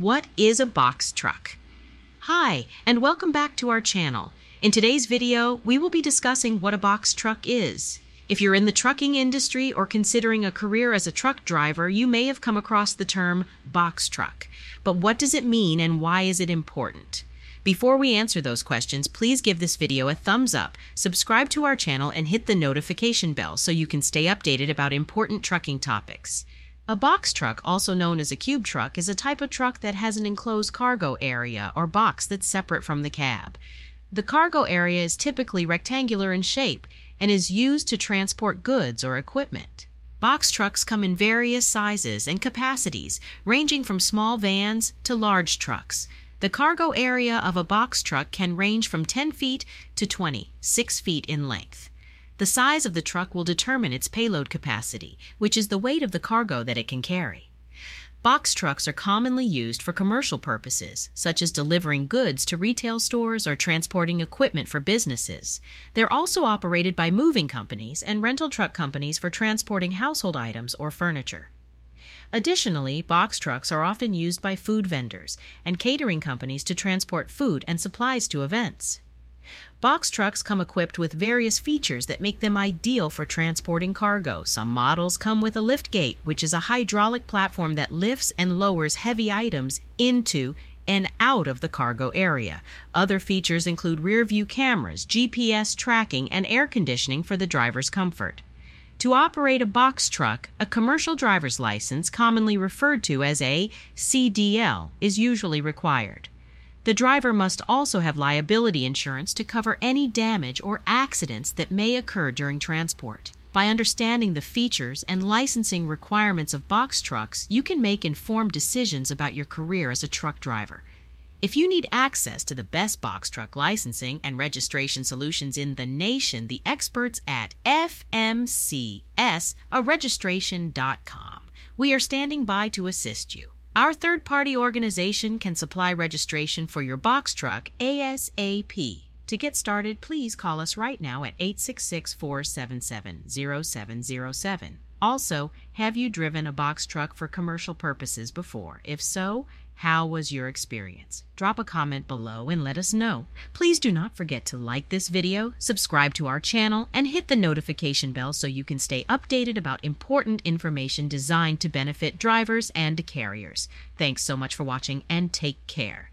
What is a box truck? Hi, and welcome back to our channel. In today's video, we will be discussing what a box truck is. If you're in the trucking industry or considering a career as a truck driver, you may have come across the term box truck. But what does it mean and why is it important? Before we answer those questions, please give this video a thumbs up, subscribe to our channel, and hit the notification bell so you can stay updated about important trucking topics. A box truck, also known as a cube truck, is a type of truck that has an enclosed cargo area or box that's separate from the cab. The cargo area is typically rectangular in shape and is used to transport goods or equipment. Box trucks come in various sizes and capacities, ranging from small vans to large trucks. The cargo area of a box truck can range from 10 feet to 20, 6 feet in length. The size of the truck will determine its payload capacity, which is the weight of the cargo that it can carry. Box trucks are commonly used for commercial purposes, such as delivering goods to retail stores or transporting equipment for businesses. They're also operated by moving companies and rental truck companies for transporting household items or furniture. Additionally, box trucks are often used by food vendors and catering companies to transport food and supplies to events. Box trucks come equipped with various features that make them ideal for transporting cargo. Some models come with a lift gate, which is a hydraulic platform that lifts and lowers heavy items into and out of the cargo area. Other features include rear view cameras, GPS tracking, and air conditioning for the driver's comfort. To operate a box truck, a commercial driver's license, commonly referred to as a CDL, is usually required. The driver must also have liability insurance to cover any damage or accidents that may occur during transport. By understanding the features and licensing requirements of box trucks, you can make informed decisions about your career as a truck driver. If you need access to the best box truck licensing and registration solutions in the nation, the experts at FMCSAregistration.com. We are standing by to assist you. Our third party organization can supply registration for your box truck ASAP. To get started, please call us right now at 866 477 0707. Also, have you driven a box truck for commercial purposes before? If so, how was your experience? Drop a comment below and let us know. Please do not forget to like this video, subscribe to our channel, and hit the notification bell so you can stay updated about important information designed to benefit drivers and carriers. Thanks so much for watching and take care.